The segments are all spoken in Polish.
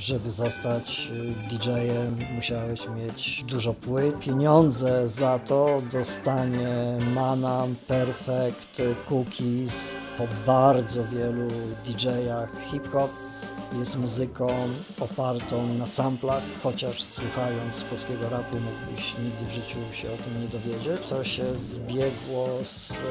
żeby zostać y, DJ-em, musiałeś mieć dużo płyt. Pieniądze za to dostanie Manam, Perfect, Cookies po bardzo wielu DJ-ach hip-hop jest muzyką opartą na samplach, chociaż słuchając polskiego rapu mógłbyś nigdy w życiu się o tym nie dowiedzieć. To się zbiegło z,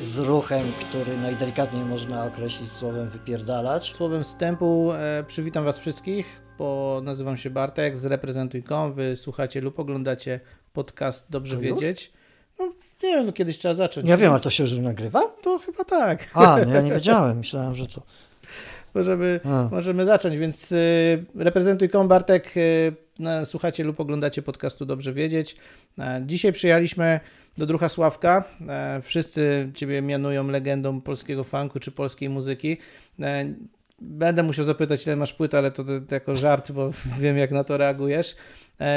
z ruchem, który najdelikatniej można określić słowem wypierdalać. Słowem wstępu e, przywitam Was wszystkich, bo nazywam się Bartek z Reprezentuj.com. Wy słuchacie lub oglądacie podcast Dobrze To? Wiedzieć. No, nie wiem, no kiedyś trzeba zacząć. Ja wiem, a to się już nagrywa? To chyba tak. A, no ja nie wiedziałem, myślałem, że to... Możemy, A. możemy zacząć, więc y, Reprezentuj.com, Bartek, y, no, słuchacie lub oglądacie podcastu Dobrze Wiedzieć. E, dzisiaj przyjechaliśmy do Drucha Sławka. E, wszyscy Ciebie mianują legendą polskiego funku czy polskiej muzyki. E, będę musiał zapytać, ile masz płyt, ale to, to, to jako żart, bo wiem, jak na to reagujesz.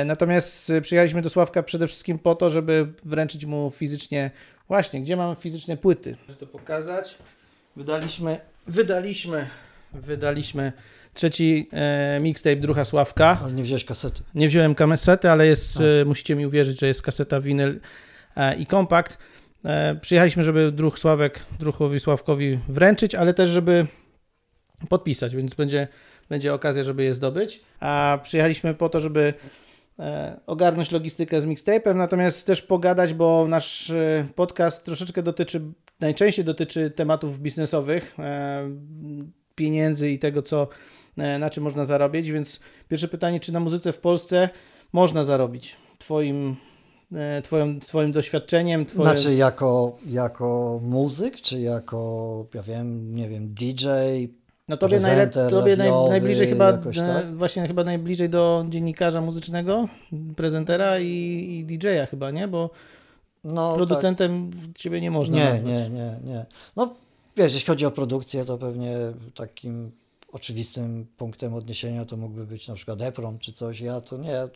Natomiast przyjechaliśmy do Sławka przede wszystkim po to, żeby wręczyć mu fizycznie, właśnie, gdzie mamy fizyczne płyty. Żeby to pokazać, wydaliśmy, wydaliśmy, wydaliśmy trzeci e, mixtape Drucha Sławka. Ale nie wziąłeś kasety. Nie wziąłem kasety, ale jest, e, musicie mi uwierzyć, że jest kaseta winyl e, i kompakt. E, przyjechaliśmy, żeby Druch Sławek, Druchowi Sławkowi wręczyć, ale też, żeby podpisać, więc będzie, będzie okazja, żeby je zdobyć. A przyjechaliśmy po to, żeby e, ogarnąć logistykę z mixtape'em, natomiast też pogadać, bo nasz e, podcast troszeczkę dotyczy, najczęściej dotyczy tematów biznesowych, pieniędzy i tego, co, e, na czym można zarobić, więc pierwsze pytanie, czy na muzyce w Polsce można zarobić? Twoim, e, twoim, swoim doświadczeniem, twoim... Znaczy jako, jako muzyk, czy jako, ja wiem, nie wiem, DJ, No tobie, najlep- tobie naj- radiowy, najbliżej chyba, tak? właśnie chyba najbliżej do dziennikarza muzycznego, prezentera i, i DJ-a chyba, nie? Bo no, tak. producentem ciebie nie można Nie, nazwać. nie, nie, nie. No wiesz, jeśli chodzi o produkcję, to pewnie takim oczywistym punktem odniesienia to mógłby być na przykład EPROM czy coś. Ja to nie.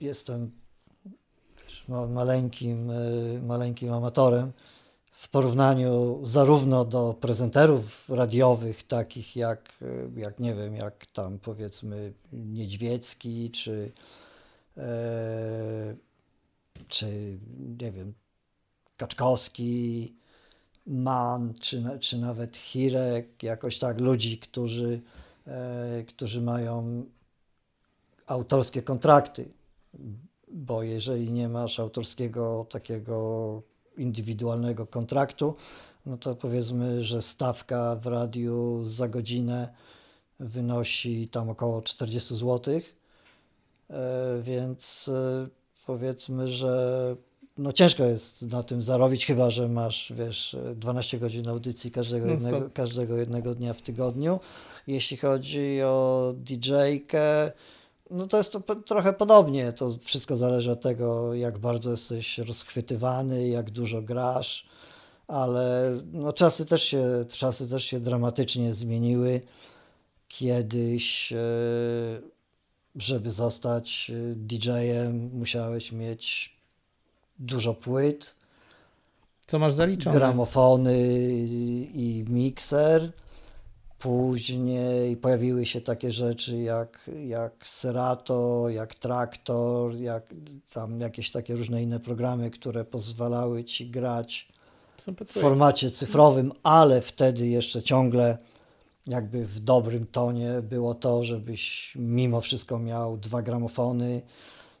Jestem wiesz, ma- maleńkim, y, maleńkim amatorem w porównaniu zarówno do prezenterów radiowych, takich jak, y, jak nie wiem, jak tam powiedzmy Niedźwiecki czy e, czy nie wiem, Kaczkowski, Mann, czy, czy nawet Hirek, jakoś tak, ludzi, którzy, e, którzy mają autorskie kontrakty. Bo jeżeli nie masz autorskiego takiego indywidualnego kontraktu, no to powiedzmy, że stawka w radiu za godzinę wynosi tam około 40 zł. E, Więc e, powiedzmy, że no ciężko jest na tym zarobić, chyba że masz, wiesz, 12 godzin audycji każdego, Non-stop. jednego, każdego jednego dnia w tygodniu. Jeśli chodzi o DJ-kę, no to jest to trochę podobnie. To wszystko zależy od tego, jak bardzo jesteś rozchwytywany, jak dużo grasz, ale no czasy też się, czasy też się dramatycznie zmieniły. Kiedyś, e, żeby zostać e, DJ-em, musiałeś mieć dużo płyt, Co masz zaliczone? gramofony i mikser. Później pojawiły się takie rzeczy jak, jak Serato, jak Traktor, jak tam jakieś takie różne inne programy, które pozwalały ci grać w formacie cyfrowym, ale wtedy jeszcze ciągle jakby w dobrym tonie było to, żebyś mimo wszystko miał dwa gramofony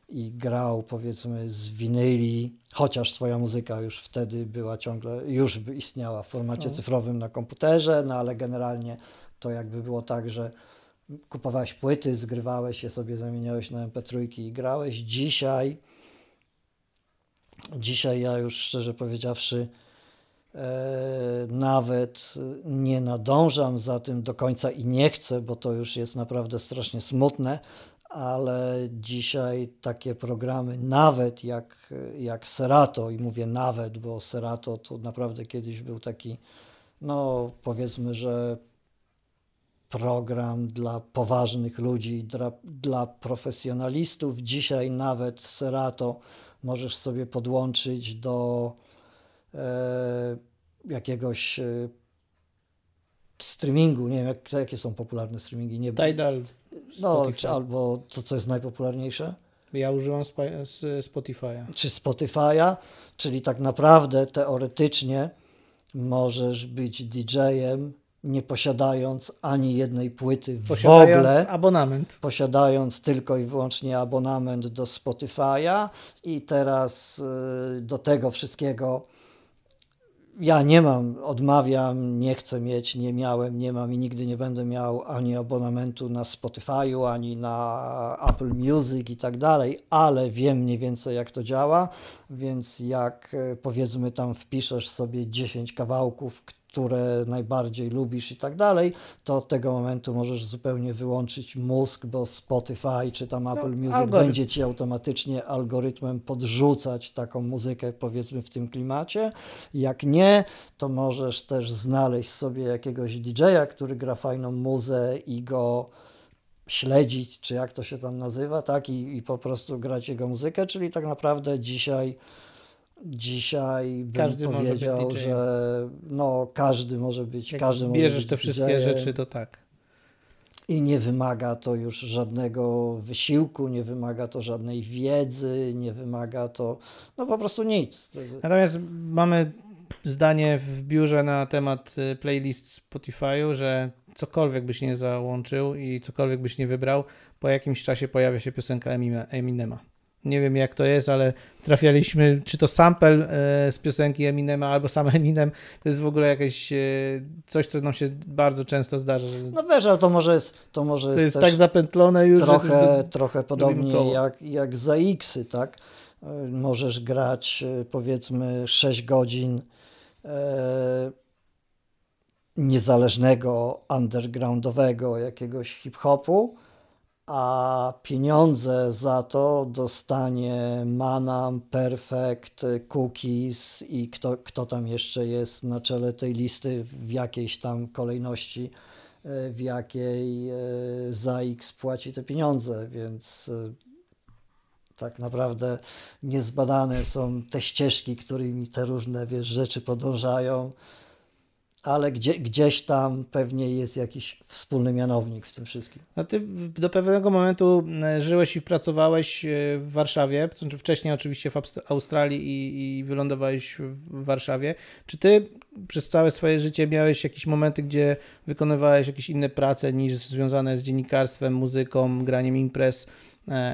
i grał powiedzmy z winyli, chociaż twoja muzyka już wtedy była ciągle, już by istniała w formacie No. cyfrowym na komputerze, no ale generalnie to jakby było tak, że kupowałeś płyty, zgrywałeś je sobie, zamieniałeś na MP3 i grałeś. Dzisiaj, dzisiaj ja już szczerze powiedziawszy, e, nawet nie nadążam za tym do końca i nie chcę, bo to już jest naprawdę strasznie smutne, ale dzisiaj takie programy, nawet jak, jak Serato, i mówię nawet, bo Serato to naprawdę kiedyś był taki, no powiedzmy, że program dla poważnych ludzi, dla, dla profesjonalistów. Dzisiaj nawet Serato możesz sobie podłączyć do e, jakiegoś e, streamingu, nie wiem jak, jakie są popularne streamingi, nie Tidal, no, czy, albo to co jest najpopularniejsze, ja używam Spotify'a. czy Spotify'a, czyli tak naprawdę teoretycznie możesz być DJ-em nie posiadając ani jednej płyty w Posiadając ogóle, abonament. posiadając tylko i wyłącznie abonament do Spotify'a i teraz y, do tego wszystkiego ja nie mam, odmawiam, nie chcę mieć, nie miałem, nie mam i nigdy nie będę miał ani abonamentu na Spotify'u, ani na Apple Music i tak dalej, ale wiem mniej więcej jak to działa, więc jak e, powiedzmy tam wpiszesz sobie 10 kawałków, które najbardziej lubisz i tak dalej, to od tego momentu możesz zupełnie wyłączyć mózg, bo Spotify czy tam Apple Music algorytm. będzie ci automatycznie algorytmem podrzucać taką muzykę, powiedzmy w tym klimacie. Jak nie, to możesz też znaleźć sobie jakiegoś DJ-a, który gra fajną muzę i go śledzić, czy jak to się tam nazywa, tak, i, i po prostu grać jego muzykę, czyli tak naprawdę dzisiaj dzisiaj bym Każdy powiedział, że no każdy może być, Jak każdy może zbierzesz być te wszystkie DJ-em rzeczy, to tak. i nie wymaga to już żadnego wysiłku, nie wymaga to żadnej wiedzy, nie wymaga to no po prostu nic. Natomiast mamy zdanie w biurze na temat y, playlist Spotify'u, że cokolwiek byś nie załączył i cokolwiek byś nie wybrał, po jakimś czasie pojawia się piosenka Eminema. Nie wiem jak to jest, ale trafialiśmy, czy to sample e, z piosenki Eminema albo sam Eminem, to jest w ogóle jakieś e, coś, co nam się bardzo często zdarza. Że No wiesz, ale to może jest, to może to jest, jest też tak zapętlone już, że trochę, to, trochę podobnie jak, jak za X-y, tak? Y, Możesz grać powiedzmy 6 godzin e, niezależnego, undergroundowego jakiegoś hip-hopu, a pieniądze za to dostanie Manam, Perfect, Cookies i kto, kto tam jeszcze jest na czele tej listy w jakiejś tam kolejności, e, w jakiej e, za X płaci te pieniądze, więc e, tak naprawdę niezbadane są te ścieżki, którymi te różne wiesz, rzeczy podążają, ale gdzie, gdzieś tam pewnie jest jakiś wspólny mianownik w tym wszystkim. No ty do pewnego momentu e, żyłeś i pracowałeś e, w Warszawie, znaczy wcześniej oczywiście w Australii i, i wylądowałeś w Warszawie. Czy ty przez całe swoje życie miałeś jakieś momenty, gdzie wykonywałeś jakieś inne prace niż związane z dziennikarstwem, muzyką, graniem imprez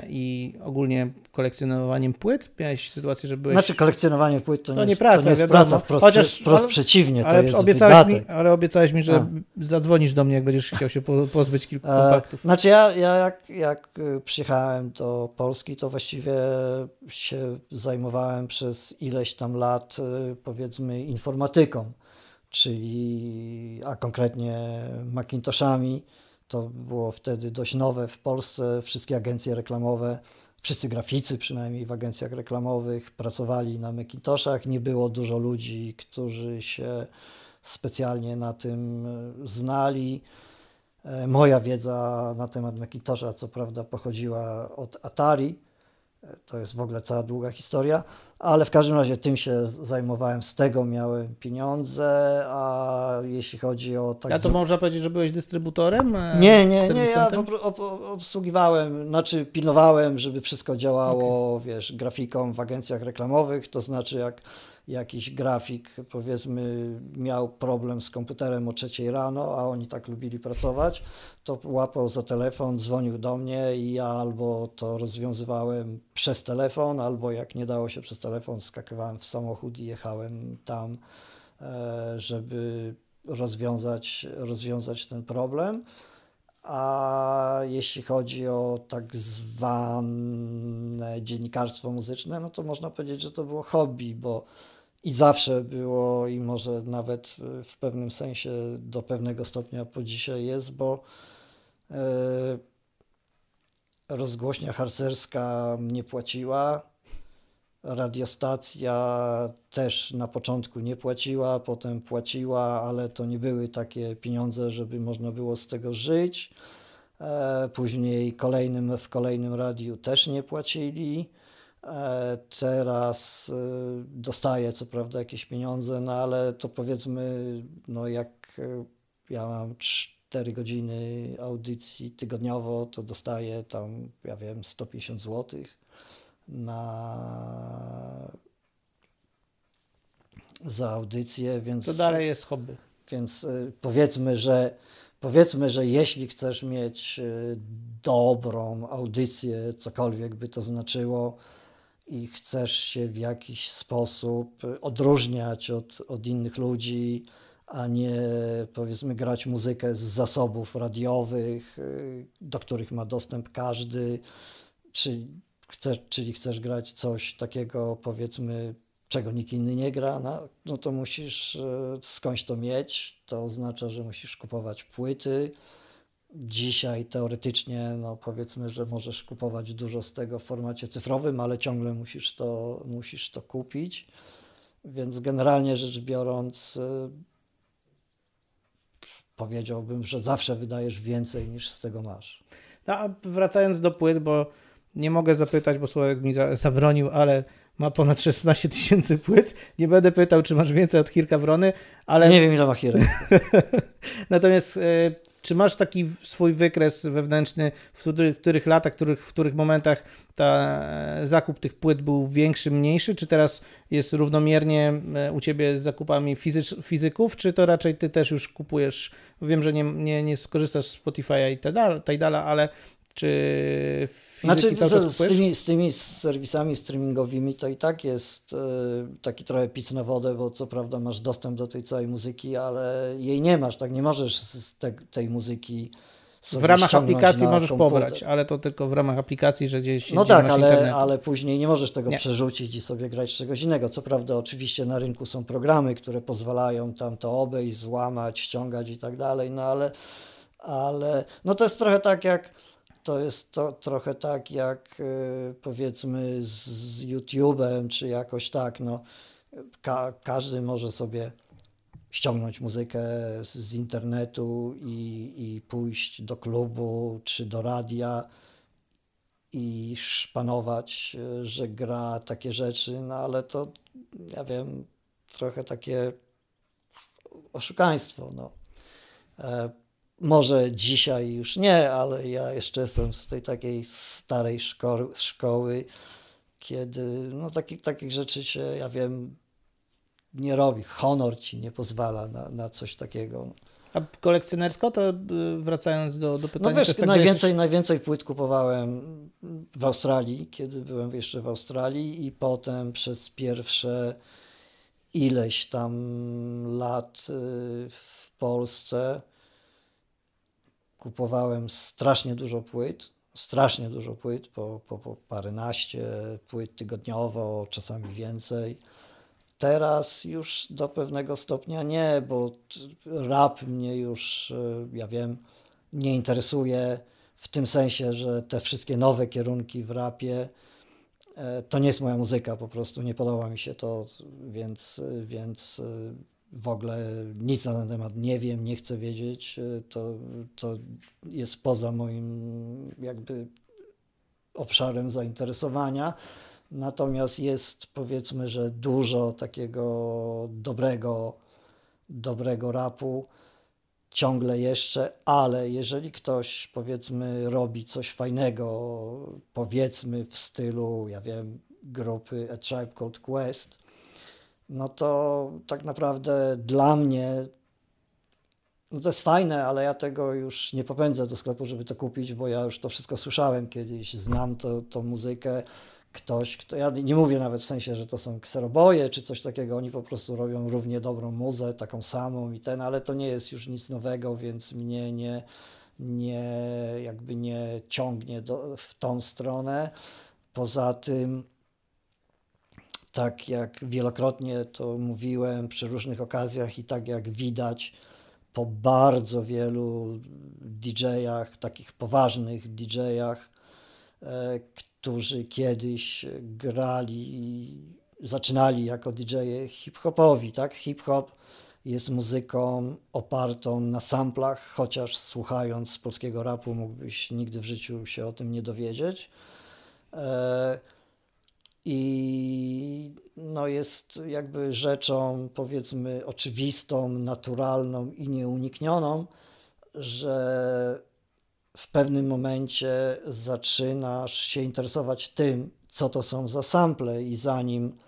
i ogólnie kolekcjonowaniem płyt? Miałeś sytuację, że byłeś... Znaczy kolekcjonowanie płyt to, To nie, jest, praca, to nie jest wiadomo. praca, wprost, Chociaż- wprost ale- przeciwnie, to ale jest obiecałeś, mi, ale obiecałeś mi, że A. zadzwonisz do mnie, jak będziesz chciał się po, pozbyć kilku E, kompaktów. Znaczy ja, ja jak, jak y, przyjechałem do Polski, to właściwie się zajmowałem przez ileś tam lat y, powiedzmy informatyką, czyli a konkretnie Macintoshami. To było wtedy dość nowe w Polsce. Wszystkie agencje reklamowe, wszyscy graficy przynajmniej w agencjach reklamowych pracowali na Macintoshach. Nie było dużo ludzi, którzy się specjalnie na tym y, znali. E, Moja wiedza na temat Macintosha, co prawda, pochodziła od Atari. E, To jest w ogóle cała długa historia, ale w każdym razie tym się z- zajmowałem, z tego miałem pieniądze, a jeśli chodzi o tak Ja to zw- można powiedzieć, że byłeś dystrybutorem? e, nie, nie, nie, ja obsługiwałem, znaczy pilnowałem, żeby wszystko działało, wiesz, grafiką w agencjach reklamowych, to znaczy jak jakiś grafik, powiedzmy, miał problem z komputerem o trzeciej rano, a oni tak lubili pracować, to łapał za telefon, dzwonił do mnie i ja albo to rozwiązywałem przez telefon, albo jak nie dało się przez telefon, skakywałem w samochód i jechałem tam, e, żeby rozwiązać, rozwiązać ten problem. A jeśli chodzi o tak zwane dziennikarstwo muzyczne, no to można powiedzieć, że to było hobby, bo i zawsze było, i może nawet y, w pewnym sensie do pewnego stopnia po dzisiaj jest, bo e, rozgłośnia harcerska nie płaciła, radiostacja też na początku nie płaciła, potem płaciła, ale to nie były takie pieniądze, żeby można było z tego żyć. E, Później kolejnym, w kolejnym radiu też nie płacili. E, Teraz e, dostaję co prawda jakieś pieniądze, no ale to powiedzmy, no jak, e, ja mam 4 godziny audycji tygodniowo, to dostaję tam, ja wiem, 150 zł na za audycję, więc To dalej jest hobby. więc powiedzmy, że powiedzmy, że jeśli chcesz mieć dobrą audycję, cokolwiek by to znaczyło, i chcesz się w jakiś sposób y, odróżniać od, od innych ludzi, a nie powiedzmy grać muzykę z zasobów radiowych, y, do których ma dostęp każdy, czy chcesz, czyli chcesz grać coś takiego powiedzmy czego nikt inny nie gra, no, no to musisz e, skądś to mieć. To oznacza, że musisz kupować płyty. Dzisiaj teoretycznie, no powiedzmy, że możesz kupować dużo z tego w formacie cyfrowym, ale ciągle musisz to, musisz to kupić. Więc generalnie rzecz biorąc, e, powiedziałbym, że zawsze wydajesz więcej niż z tego masz. No, a wracając do płyt, bo nie mogę zapytać, bo Sławek mi za, zabronił, ale ma ponad 16 tysięcy płyt. Nie będę pytał, czy masz więcej od Kirka Wrony, ale... Nie wiem, ile ma Hirek. Natomiast e, czy masz taki swój wykres wewnętrzny, w których, w których latach, w których, w których momentach ta, e, zakup tych płyt był większy, mniejszy, czy teraz jest równomiernie e, u Ciebie z zakupami fizycz, fizyków, czy to raczej Ty też już kupujesz, wiem, że nie, nie, nie skorzystasz z Spotify'a i Tidala, ale czy znaczy, z, z, tymi, z tymi serwisami streamingowymi to i tak jest e, taki trochę pic na wodę, bo co prawda masz dostęp do tej całej muzyki, ale jej nie masz, tak? Nie możesz z te, tej muzyki w ramach aplikacji możesz komputer. pobrać, ale to tylko w ramach aplikacji, że gdzieś No tak, ale, ale później nie możesz tego nie. przerzucić i sobie grać czegoś innego. Co prawda, oczywiście na rynku są programy, które pozwalają tam to obejść, złamać, ściągać i tak dalej, no ale, ale no to jest trochę tak jak to jest to trochę tak jak y, powiedzmy z YouTube'em, czy jakoś tak, no, ka każdy może sobie ściągnąć muzykę z, z internetu i, i pójść do klubu czy do radia i szpanować, y, że gra takie rzeczy, no ale to, ja wiem, trochę takie oszukaństwo, no. E, może dzisiaj już nie, ale ja jeszcze jestem z tej takiej starej szkoły, szkoły kiedy no, taki, takich rzeczy się, ja wiem, nie robi. Honor ci nie pozwala na, na coś takiego. A kolekcjonersko to y, wracając do, do pytania. No wiesz, tak najwięcej, jesteś... najwięcej płyt kupowałem w Australii, kiedy byłem jeszcze w Australii i potem przez pierwsze ileś tam lat y, w Polsce kupowałem strasznie dużo płyt, strasznie dużo płyt, po, po, po paręnaście płyt tygodniowo, czasami więcej. Teraz już do pewnego stopnia nie, bo rap mnie już, e, ja wiem, nie interesuje w tym sensie, że te wszystkie nowe kierunki w rapie e, to nie jest moja muzyka, po prostu nie podoba mi się to, więc, więc e, w ogóle nic na ten temat nie wiem, nie chcę wiedzieć, e, to, to jest poza moim jakby obszarem zainteresowania. Natomiast jest powiedzmy, że dużo takiego dobrego, dobrego rapu ciągle jeszcze, ale jeżeli ktoś powiedzmy robi coś fajnego, powiedzmy w stylu, ja wiem, grupy A Tribe Called Quest, no to tak naprawdę dla mnie no to jest fajne, ale ja tego już nie popędzę do sklepu, żeby to kupić, bo ja już to wszystko słyszałem kiedyś, znam to, tą muzykę. Ktoś, kto, ja nie mówię nawet w sensie, że to są kseroboje czy coś takiego, oni po prostu robią równie dobrą muzę, taką samą i ten, ale to nie jest już nic nowego, więc mnie nie, nie jakby nie ciągnie do, w tą stronę. Poza tym tak jak wielokrotnie to mówiłem przy różnych okazjach i tak jak widać po bardzo wielu DJ-ach, takich poważnych DJ-ach, e, którzy kiedyś grali, zaczynali jako DJ-e hip-hopowi, tak? Hip-hop jest muzyką opartą na samplach, chociaż słuchając polskiego rapu, mógłbyś nigdy w życiu się o tym nie dowiedzieć. I no jest jakby rzeczą, powiedzmy, oczywistą, naturalną i nieuniknioną, że w pewnym momencie zaczynasz się interesować tym, co to są za sample, i zanim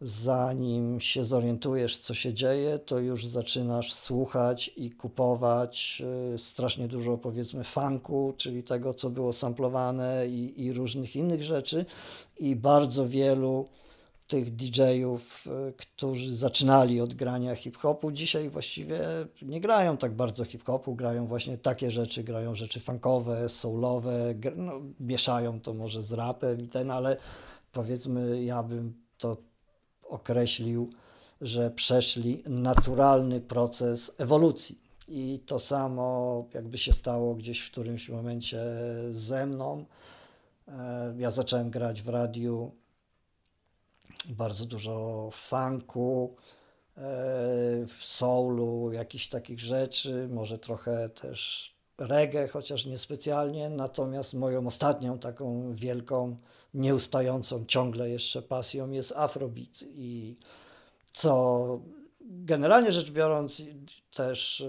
zanim się zorientujesz, co się dzieje, to już zaczynasz słuchać i kupować y, strasznie dużo, powiedzmy, funku, czyli tego, co było samplowane i, i różnych innych rzeczy. I bardzo wielu tych DJ-ów, y, którzy zaczynali od grania hip-hopu, dzisiaj właściwie nie grają tak bardzo hip-hopu, grają właśnie takie rzeczy, grają rzeczy funkowe, soulowe, no, mieszają to może z rapem i ten, ale powiedzmy, ja bym to określił, że przeszli naturalny proces ewolucji. I to samo jakby się stało gdzieś w którymś momencie ze mną. E, ja zacząłem grać w radiu bardzo dużo funku, e, soulu, jakichś takich rzeczy, może trochę też reggae, chociaż niespecjalnie. Natomiast moją ostatnią taką wielką nieustającą ciągle jeszcze pasją jest afrobeat i co generalnie rzecz biorąc też,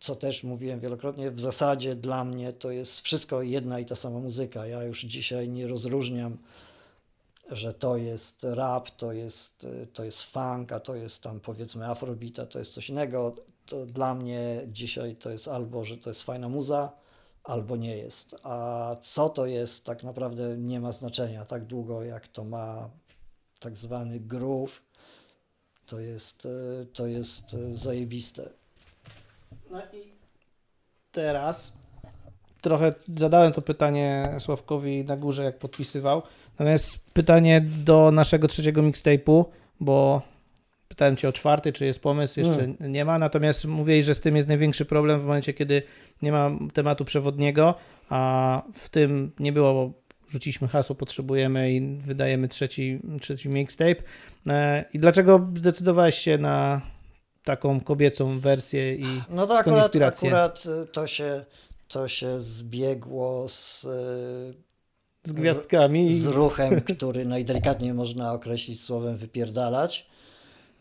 co też mówiłem wielokrotnie, w zasadzie dla mnie to jest wszystko jedna i ta sama muzyka. Ja już dzisiaj nie rozróżniam, że to jest rap, to jest, to jest funk, a to jest tam powiedzmy afrobeat, a to jest coś innego. To dla mnie dzisiaj to jest albo, że to jest fajna muza, albo nie jest. A co to jest, tak naprawdę nie ma znaczenia. Tak długo jak to ma tak zwany groove, to jest, e, to jest e, zajebiste. No i teraz trochę zadałem to pytanie Sławkowi na górze, jak podpisywał. Natomiast pytanie do naszego trzeciego mixtape'u, bo Pytałem cię o czwarty, czy jest pomysł, jeszcze hmm. nie ma. Natomiast mówię, że z tym jest największy problem w momencie, kiedy nie ma tematu przewodniego, a w tym nie było, bo rzuciliśmy hasło, potrzebujemy i wydajemy trzeci, trzeci mixtape. E, I dlaczego zdecydowałeś się na taką kobiecą wersję i No to akurat, akurat to się, to się zbiegło z z gwiazdkami. Z ruchem, który najdelikatniej można określić słowem wypierdalać.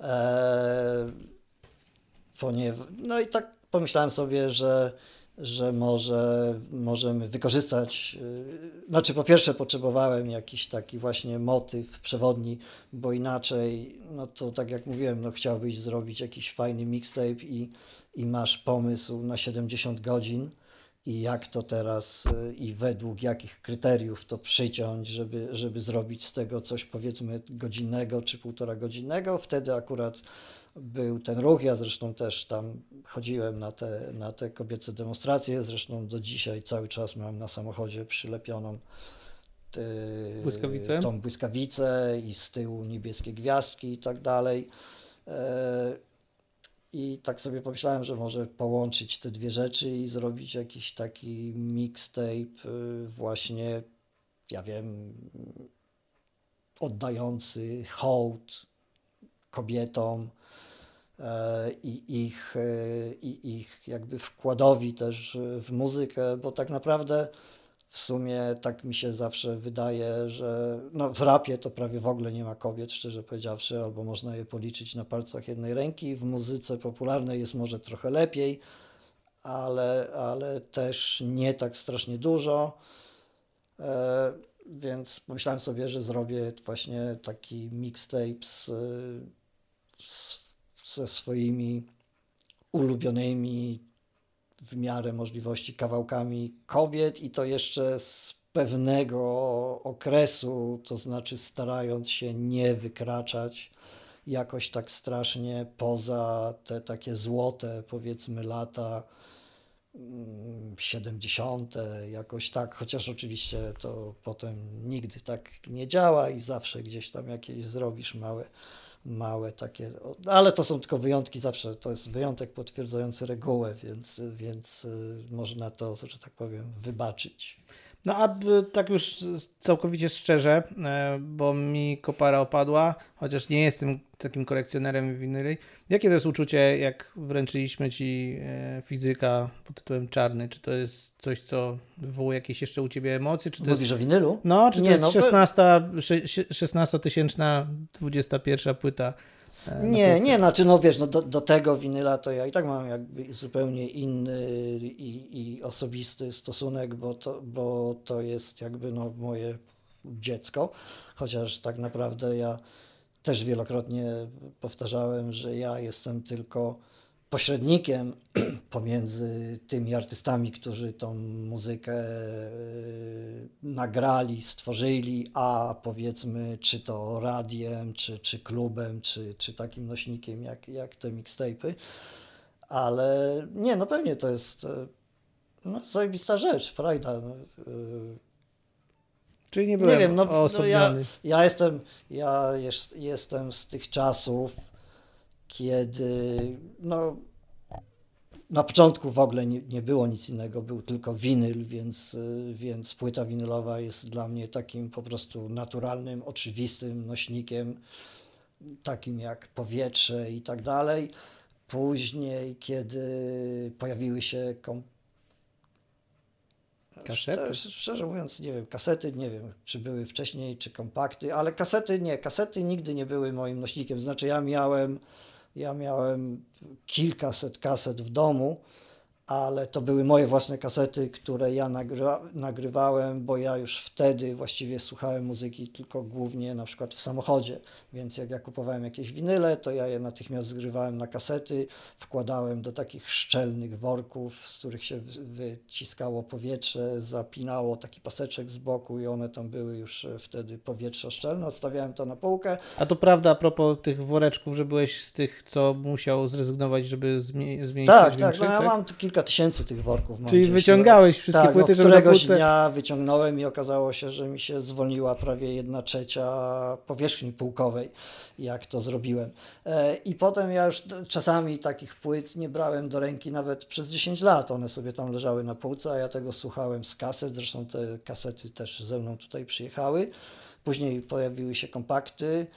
E, ponieważ, no i tak pomyślałem sobie, że, że może możemy wykorzystać, e, znaczy po pierwsze potrzebowałem jakiś taki właśnie motyw przewodni, bo inaczej, no to tak jak mówiłem, no chciałbyś zrobić jakiś fajny mixtape i, i masz pomysł na 70 godzin, i jak to teraz y, i według jakich kryteriów to przyciąć, żeby, żeby zrobić z tego coś powiedzmy godzinnego czy półtora godzinnego. Wtedy akurat był ten ruch. Ja zresztą też tam chodziłem na te, na te kobiece demonstracje. Zresztą do dzisiaj cały czas mam na samochodzie przylepioną ty, błyskawicę. tą błyskawicę i z tyłu niebieskie gwiazdki i tak dalej. I tak sobie pomyślałem, że może połączyć te dwie rzeczy i zrobić jakiś taki mixtape y, właśnie, ja wiem, oddający hołd kobietom e, i ich, e, i ich jakby wkładowi też w muzykę, bo tak naprawdę w sumie tak mi się zawsze wydaje, że no w rapie to prawie w ogóle nie ma kobiet, szczerze powiedziawszy, albo można je policzyć na palcach jednej ręki. W muzyce popularnej jest może trochę lepiej, ale, ale też nie tak strasznie dużo. E, więc pomyślałem sobie, że zrobię właśnie taki mixtape z, z, ze swoimi ulubionymi w miarę możliwości kawałkami kobiet i to jeszcze z pewnego okresu, to znaczy starając się nie wykraczać jakoś tak strasznie poza te takie złote, powiedzmy, lata 70., mm, jakoś tak, chociaż oczywiście to potem nigdy tak nie działa i zawsze gdzieś tam jakieś zrobisz małe małe takie, ale to są tylko wyjątki zawsze, to jest wyjątek potwierdzający regułę, więc, więc y, można to, że tak powiem, wybaczyć. No a tak już całkowicie szczerze, e, bo mi kopara opadła, chociaż nie jestem takim kolekcjonerem winyli. Jakie to jest uczucie, jak wręczyliśmy ci e, fizyka pod tytułem czarny? Czy to jest coś, co wywołuje jakieś jeszcze u ciebie emocje? Czy to Mówisz jest... o winylu? No, czy Nie, to jest no, 16, 16-tysięczna, 21 płyta? e, Nie, nie, znaczy no wiesz, no do, do tego winyla to ja i tak mam jakby zupełnie inny i, i osobisty stosunek, bo to, bo to jest jakby no moje dziecko, chociaż tak naprawdę ja też wielokrotnie powtarzałem, że ja jestem tylko pośrednikiem pomiędzy tymi artystami, którzy tą muzykę e, nagrali, stworzyli, a powiedzmy, czy to radiem, czy, czy klubem, czy, czy takim nośnikiem jak, jak te mixtape'y. Ale nie, no pewnie to jest e, no, zajebista rzecz, frajda. no, e, Czyli nie byłem wiem, no, no ja- ja jestem, ja jest, jestem z tych czasów, kiedy no, na początku w ogóle nie, nie było nic innego, był tylko winyl, więc, więc płyta winylowa jest dla mnie takim po prostu naturalnym, oczywistym nośnikiem, takim jak powietrze i tak dalej. Później, kiedy pojawiły się kom... Kasety? Szczerze, mówiąc, nie wiem, kasety, nie wiem, czy były wcześniej, czy kompakty, ale kasety nie, kasety nigdy nie były moim nośnikiem. Znaczy ja miałem, ja miałem kilkaset kaset w domu, ale to były moje własne kasety, które ja nagrywa, nagrywałem, bo ja już wtedy właściwie słuchałem muzyki tylko głównie na przykład w samochodzie, więc jak ja kupowałem jakieś winyle, to ja je natychmiast zgrywałem na kasety, wkładałem do takich szczelnych worków, z których się wy- wyciskało powietrze, zapinało taki paseczek z boku i one tam były już e, wtedy powietrzoszczelne, odstawiałem to na półkę, A to prawda a propos tych woreczków, że byłeś z tych, co musiał zrezygnować, żeby zmie- zmienić Tak, tak, no ja mam tu kilka tysięcy tych worków. Czyli gdzieś, wyciągałeś wszystkie tak, płyty, no, żeby na któregoś półce... dnia wyciągnąłem i okazało się, że mi się zwolniła prawie jedna trzecia powierzchni półkowej, jak to zrobiłem. E, I potem ja już czasami takich płyt nie brałem do ręki nawet przez 10 lat. One sobie tam leżały na półce, a ja tego słuchałem z kaset. Zresztą te kasety też ze mną tutaj przyjechały. Później pojawiły się kompakty.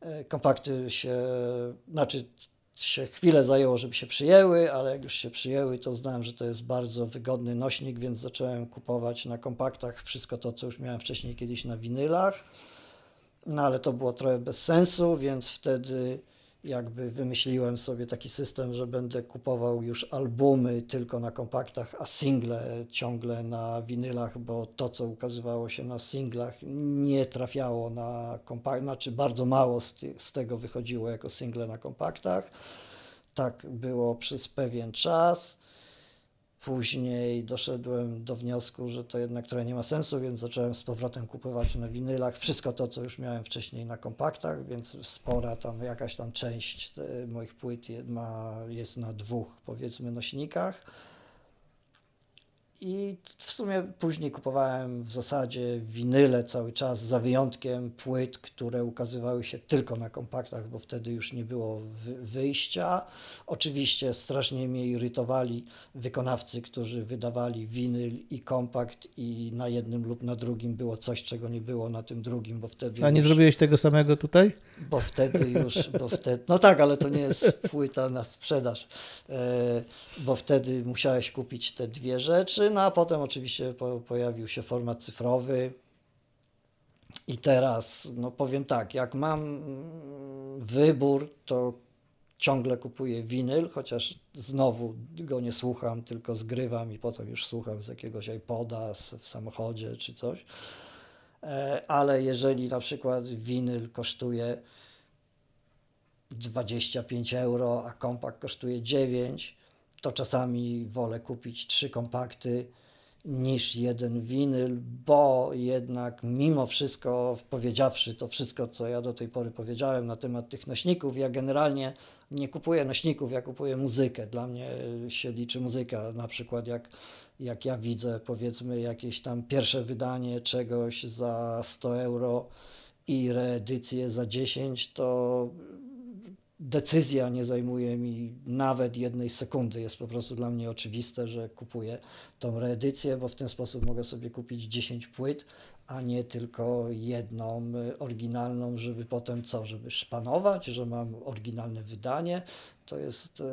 E, Kompakty się, znaczy się chwilę zajęło, żeby się przyjęły, ale jak już się przyjęły, to uznałem, że to jest bardzo wygodny nośnik, więc zacząłem kupować na kompaktach wszystko to, co już miałem wcześniej kiedyś na winylach. No ale to było trochę bez sensu, więc wtedy jakby wymyśliłem sobie taki system, że będę kupował już albumy tylko na kompaktach, a single ciągle na winylach, bo to, co ukazywało się na singlach, nie trafiało na kompakt, znaczy bardzo mało z, z tego wychodziło jako single na kompaktach. Tak było przez pewien czas. Później doszedłem do wniosku, że to jednak trochę nie ma sensu, więc zacząłem z powrotem kupować na winylach wszystko to, co już miałem wcześniej na kompaktach, więc spora tam jakaś tam część e, moich płyt ma, jest na dwóch powiedzmy nośnikach. I w sumie później kupowałem w zasadzie winyle cały czas, za wyjątkiem płyt, które ukazywały się tylko na kompaktach, bo wtedy już nie było wy- wyjścia. Oczywiście strasznie mnie irytowali wykonawcy, którzy wydawali winyl i kompakt i na jednym lub na drugim było coś, czego nie było na tym drugim, bo wtedy A nie już, zrobiłeś tego samego tutaj? bo wtedy już, bo wtedy, no tak, ale to nie jest płyta na sprzedaż, e, bo wtedy musiałeś kupić te dwie rzeczy, no a potem oczywiście po, pojawił się format cyfrowy i teraz, no powiem tak, jak mam mm, wybór, to ciągle kupuję winyl, chociaż znowu go nie słucham, tylko zgrywam i potem już słucham z jakiegoś iPoda z, w samochodzie czy coś. E, Ale jeżeli na przykład winyl kosztuje 25 euro, a kompakt kosztuje 9, to czasami wolę kupić trzy kompakty niż jeden winyl, bo jednak mimo wszystko, powiedziawszy to wszystko, co ja do tej pory powiedziałem na temat tych nośników, ja generalnie nie kupuję nośników, ja kupuję muzykę. Dla mnie się liczy muzyka. Na przykład jak, jak ja widzę powiedzmy jakieś tam pierwsze wydanie czegoś za 100 euro i reedycję za 10, to decyzja nie zajmuje mi nawet jednej sekundy. Jest po prostu dla mnie oczywiste, że kupuję tą reedycję, bo w ten sposób mogę sobie kupić 10 płyt, a nie tylko jedną y, oryginalną, żeby potem co, żeby szpanować, że mam oryginalne wydanie. To jest, y,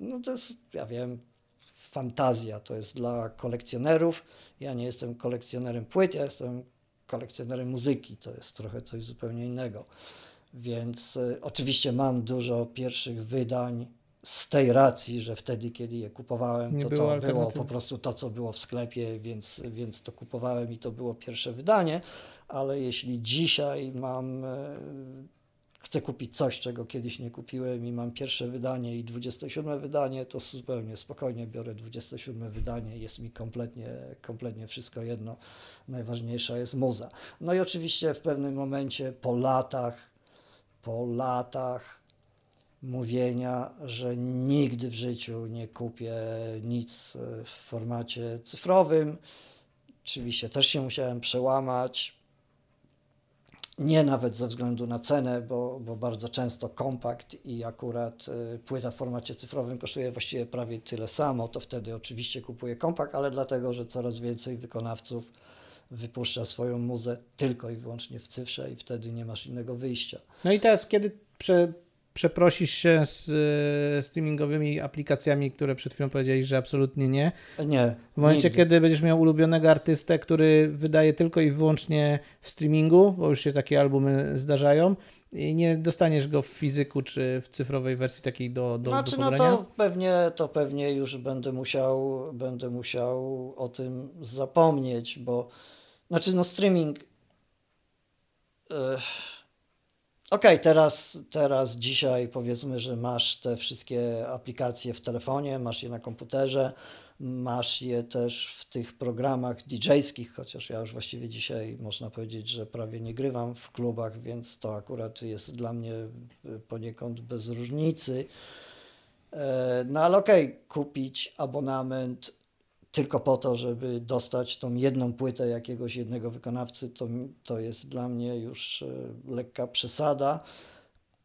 no to jest, ja wiem, fantazja, to jest dla kolekcjonerów. Ja nie jestem kolekcjonerem płyt, ja jestem kolekcjonerem muzyki, to jest trochę coś zupełnie innego. Więc y, oczywiście mam dużo pierwszych wydań z tej racji, że wtedy, kiedy je kupowałem, to było to było po prostu to, co było w sklepie, więc, więc to kupowałem i to było pierwsze wydanie. Ale jeśli dzisiaj mam, e, chcę kupić coś, czego kiedyś nie kupiłem i mam pierwsze wydanie i 27 wydanie, to zupełnie spokojnie biorę 27 wydanie, jest mi kompletnie, kompletnie wszystko jedno. Najważniejsza jest muza. No i oczywiście w pewnym momencie po latach, po latach mówienia, że nigdy w życiu nie kupię nic e, w formacie cyfrowym. Oczywiście też się musiałem przełamać. Nie nawet ze względu na cenę, bo, bo bardzo często kompakt i akurat y, płyta w formacie cyfrowym kosztuje właściwie prawie tyle samo, to wtedy oczywiście kupuję kompakt, ale dlatego, że coraz więcej wykonawców wypuszcza swoją muzę tylko i wyłącznie w cyfrze i wtedy nie masz innego wyjścia. No i teraz, kiedy prze, przeprosisz się z e, streamingowymi aplikacjami, które przed chwilą powiedziałeś, że absolutnie nie, Nie. w momencie, nigdy. kiedy będziesz miał ulubionego artystę, który wydaje tylko i wyłącznie w streamingu, bo już się takie albumy zdarzają, i nie dostaniesz go w fizyku czy w cyfrowej wersji takiej do, do, Znaczy, do no to pewnie, to pewnie już będę musiał, będę musiał o tym zapomnieć, bo znaczy no streaming. Okej, teraz, teraz dzisiaj powiedzmy, że masz te wszystkie aplikacje w telefonie, masz je na komputerze, masz je też w tych programach DJ-skich, chociaż ja już właściwie dzisiaj można powiedzieć, że prawie nie grywam w klubach, więc to akurat jest dla mnie y, poniekąd bez różnicy. E, No ale okej, kupić abonament tylko po to, żeby dostać tą jedną płytę jakiegoś jednego wykonawcy, to, to jest dla mnie już e, lekka przesada.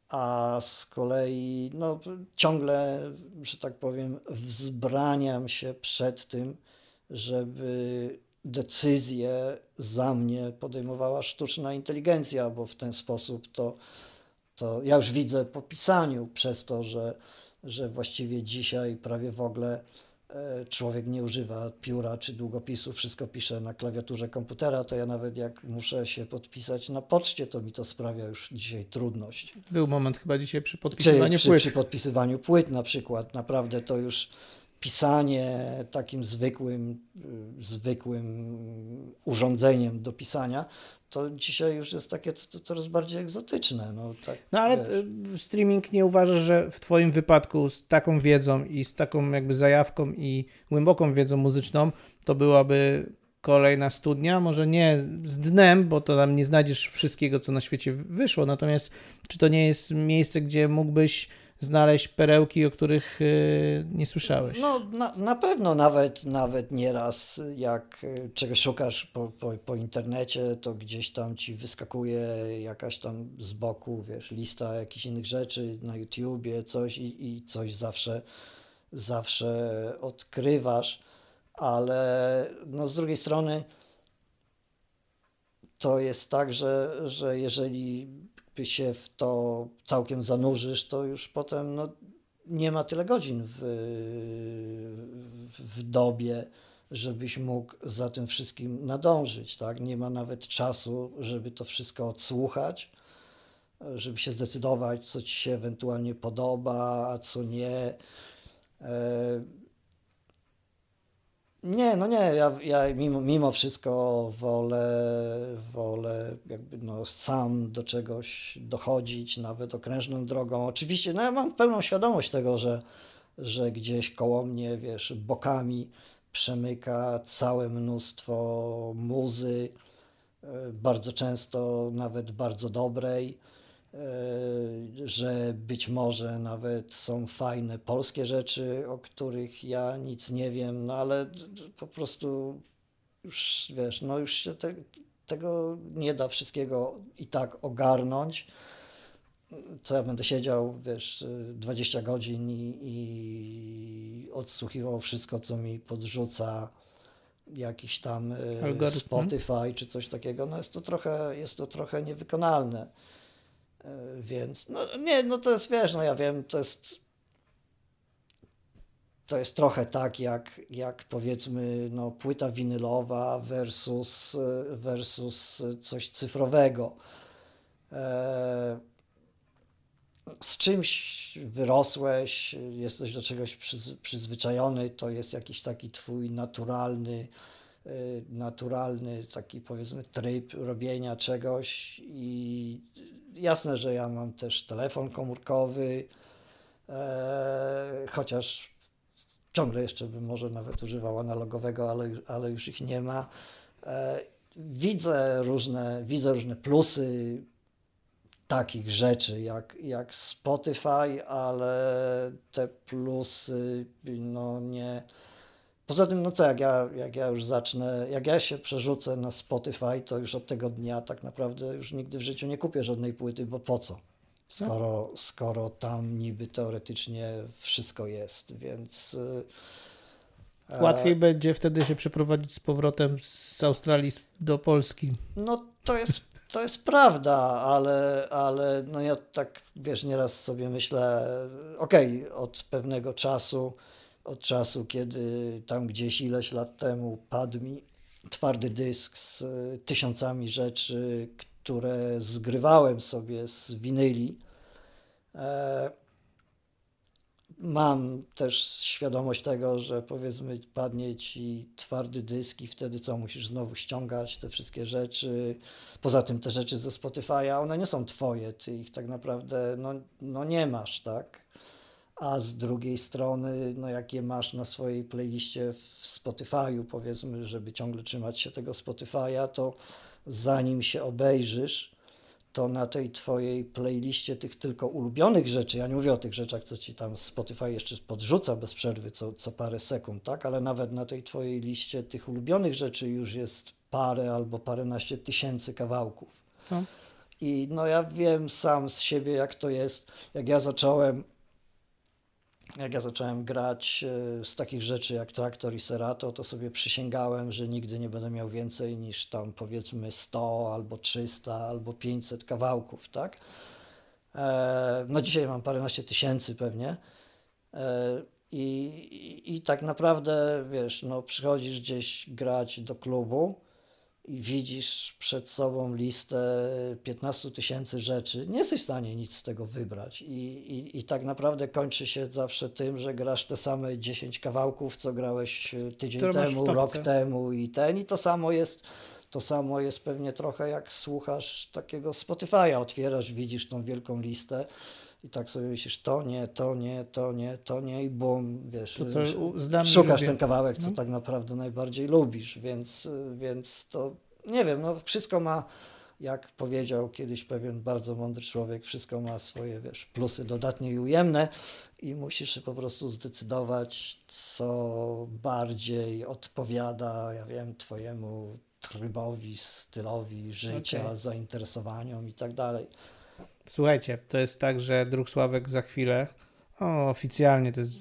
A z kolei no, ciągle, że tak powiem, wzbraniam się przed tym, żeby decyzję za mnie podejmowała sztuczna inteligencja, bo w ten sposób to, to ja już widzę po pisaniu przez to, że, że właściwie dzisiaj prawie w ogóle człowiek nie używa pióra czy długopisu, wszystko pisze na klawiaturze komputera, to ja nawet jak muszę się podpisać na poczcie, to mi to sprawia już dzisiaj trudność. Był moment chyba dzisiaj przy Czy podpisywaniu przy, płyt. przy podpisywaniu płyt na przykład, naprawdę to już pisanie takim zwykłym, y, zwykłym urządzeniem do pisania, to dzisiaj już jest takie co- coraz bardziej egzotyczne. No, tak, No ale wiesz. y, streaming nie uważasz, że w Twoim wypadku z taką wiedzą i z taką jakby zajawką i głęboką wiedzą muzyczną to byłaby kolejna studnia? Może nie z dnem, bo to tam nie znajdziesz wszystkiego, co na świecie wyszło, natomiast czy to nie jest miejsce, gdzie mógłbyś znaleźć perełki, o których y, nie słyszałeś? No na, na pewno nawet, nawet nieraz jak y, czegoś szukasz po, po, po internecie, to gdzieś tam ci wyskakuje jakaś tam z boku, wiesz, lista jakichś innych rzeczy na YouTubie, coś i, i coś zawsze, zawsze odkrywasz, ale no z drugiej strony to jest tak, że, że jeżeli się w to całkiem zanurzysz, to już potem no, nie ma tyle godzin w, w dobie, żebyś mógł za tym wszystkim nadążyć, tak? Nie ma nawet czasu, żeby to wszystko odsłuchać, żeby się zdecydować, co ci się ewentualnie podoba, a co nie. E, Nie, no nie, ja, ja mimo, mimo wszystko wolę, wolę jakby no sam do czegoś dochodzić, nawet okrężną drogą. Oczywiście, no ja mam pełną świadomość tego, że, że gdzieś koło mnie, wiesz, bokami przemyka całe mnóstwo muzy, e, bardzo często nawet bardzo dobrej, że być może nawet są fajne polskie rzeczy, o których ja nic nie wiem, no ale po prostu już wiesz, no już się te, tego nie da wszystkiego i tak ogarnąć. co ja będę siedział, wiesz, 20 godzin i, i odsłuchiwał wszystko, co mi podrzuca jakiś tam e, Algorytm. Spotify czy coś takiego, no jest to trochę, jest to trochę niewykonalne. E, Więc, no nie, no to jest, wiesz, no ja wiem, to jest to jest trochę tak, jak, jak powiedzmy no, płyta winylowa versus, e, versus coś cyfrowego. E, z czymś wyrosłeś, jesteś do czegoś przyz, przyzwyczajony, to jest jakiś taki twój naturalny, naturalny taki powiedzmy tryb robienia czegoś i jasne, że ja mam też telefon komórkowy, e, chociaż ciągle jeszcze bym może nawet używał analogowego, ale, ale już ich nie ma. E, widzę różne, widzę różne plusy takich rzeczy jak, jak Spotify, ale te plusy no nie. Poza tym, no co, jak ja, jak ja już zacznę, jak ja się przerzucę na Spotify, to już od tego dnia tak naprawdę już nigdy w życiu nie kupię żadnej płyty, bo po co? Skoro, skoro tam niby teoretycznie wszystko jest, więc. e, Łatwiej będzie wtedy się przeprowadzić z powrotem z Australii do Polski. No to jest, to jest prawda, ale, ale no ja tak, wiesz, nieraz sobie myślę, okej, od pewnego czasu, od czasu, kiedy tam gdzieś ileś lat temu padł mi twardy dysk z y, tysiącami rzeczy, które zgrywałem sobie z winyli. E, Mam też świadomość tego, że powiedzmy padnie ci twardy dysk i wtedy co, musisz znowu ściągać te wszystkie rzeczy. Poza tym te rzeczy ze Spotify'a, one nie są twoje, ty ich tak naprawdę no, no nie masz, tak? A z drugiej strony, no jak je masz na swojej playliście w Spotify'u, powiedzmy, żeby ciągle trzymać się tego Spotify'a, to zanim się obejrzysz, to na tej twojej playliście tych tylko ulubionych rzeczy, ja nie mówię o tych rzeczach, co ci tam Spotify jeszcze podrzuca bez przerwy co, co parę sekund, tak, ale nawet na tej twojej liście tych ulubionych rzeczy już jest parę albo paręnaście tysięcy kawałków. No. I no ja wiem sam z siebie, jak to jest. Jak ja zacząłem, jak ja zacząłem grać e, z takich rzeczy jak Traktor i Serato, to sobie przysięgałem, że nigdy nie będę miał więcej niż tam powiedzmy 100 albo 300 albo 500 kawałków, tak? E, No dzisiaj mam paręnaście tysięcy pewnie. E, I, i, I tak naprawdę, wiesz, no przychodzisz gdzieś grać do klubu i widzisz przed sobą listę 15 tysięcy rzeczy, nie jesteś w stanie nic z tego wybrać. I, i, I tak naprawdę kończy się zawsze tym, że grasz te same 10 kawałków, co grałeś e, tydzień Które temu, rok temu i ten. I to samo jest. To samo jest pewnie trochę jak słuchasz takiego Spotify'a, otwierasz, widzisz tą wielką listę i tak sobie myślisz, to nie, to nie, to nie, to nie i bum, wiesz, To co szukasz lubię. ten kawałek, co No. tak naprawdę najbardziej lubisz, więc, więc to, nie wiem, no wszystko ma, jak powiedział kiedyś pewien bardzo mądry człowiek, wszystko ma swoje, wiesz, plusy dodatnie i ujemne i musisz się po prostu zdecydować, co bardziej odpowiada, ja wiem, twojemu trybowi, stylowi życia, Okej. zainteresowaniom i tak dalej. Słuchajcie, to jest tak, że Druk Sławek za chwilę, o, oficjalnie to jest,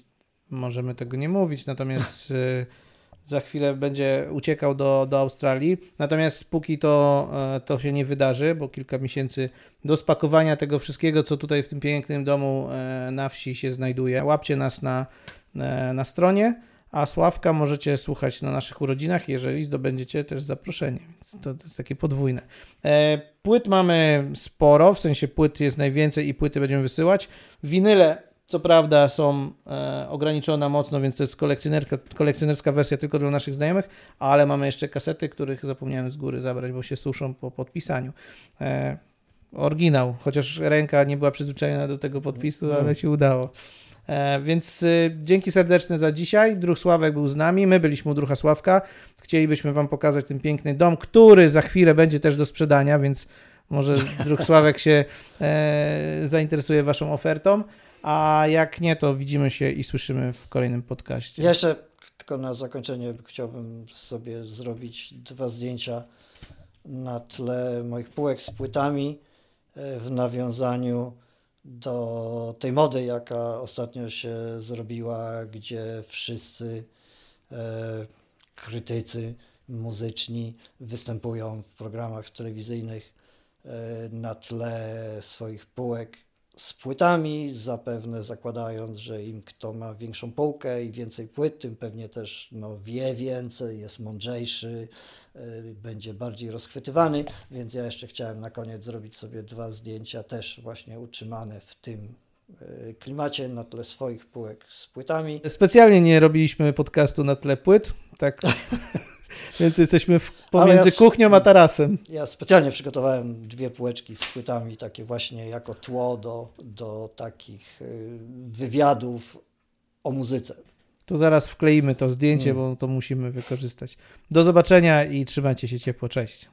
możemy tego nie mówić, natomiast y, za chwilę będzie uciekał do, do Australii. Natomiast póki to, e, to się nie wydarzy, bo kilka miesięcy do spakowania tego wszystkiego, co tutaj w tym pięknym domu e, na wsi się znajduje. Łapcie nas na, e, na stronie. A Sławka możecie słuchać na naszych urodzinach, jeżeli zdobędziecie też zaproszenie, więc to, to jest takie podwójne. E, płyt mamy sporo, w sensie płyt jest najwięcej i płyty będziemy wysyłać. Winyle, co prawda, są e, ograniczone mocno, więc to jest kolekcjonerka, kolekcjonerska wersja tylko dla naszych znajomych, ale mamy jeszcze kasety, których zapomniałem z góry zabrać, bo się suszą po podpisaniu. E, oryginał, chociaż ręka nie była przyzwyczajona do tego podpisu, ale się udało. E, Więc y, dzięki serdeczne za dzisiaj. Druh Sławek był z nami, my byliśmy u Drucha Sławka. Chcielibyśmy Wam pokazać ten piękny dom, który za chwilę będzie też do sprzedania, więc może Druh Sławek się e, zainteresuje Waszą ofertą. A jak nie, to widzimy się i słyszymy w kolejnym podcaście. Ja jeszcze tylko na zakończenie chciałbym sobie zrobić dwa zdjęcia na tle moich półek z płytami e, w nawiązaniu do tej mody, jaka ostatnio się zrobiła, gdzie wszyscy e, krytycy muzyczni występują w programach telewizyjnych e, na tle swoich półek z płytami, zapewne zakładając, że im kto ma większą półkę i więcej płyt, tym pewnie też no, wie więcej, jest mądrzejszy, y, będzie bardziej rozchwytywany, więc ja jeszcze chciałem na koniec zrobić sobie dwa zdjęcia też właśnie utrzymane w tym y, klimacie na tle swoich półek z płytami. Specjalnie nie robiliśmy podcastu na tle płyt, tak Więc jesteśmy w, pomiędzy ja, kuchnią a tarasem. Ja specjalnie przygotowałem dwie półeczki z płytami, takie właśnie jako tło do, do takich y, wywiadów o muzyce. To zaraz wkleimy to zdjęcie, mm. bo to musimy wykorzystać. Do zobaczenia i trzymajcie się ciepło. Cześć.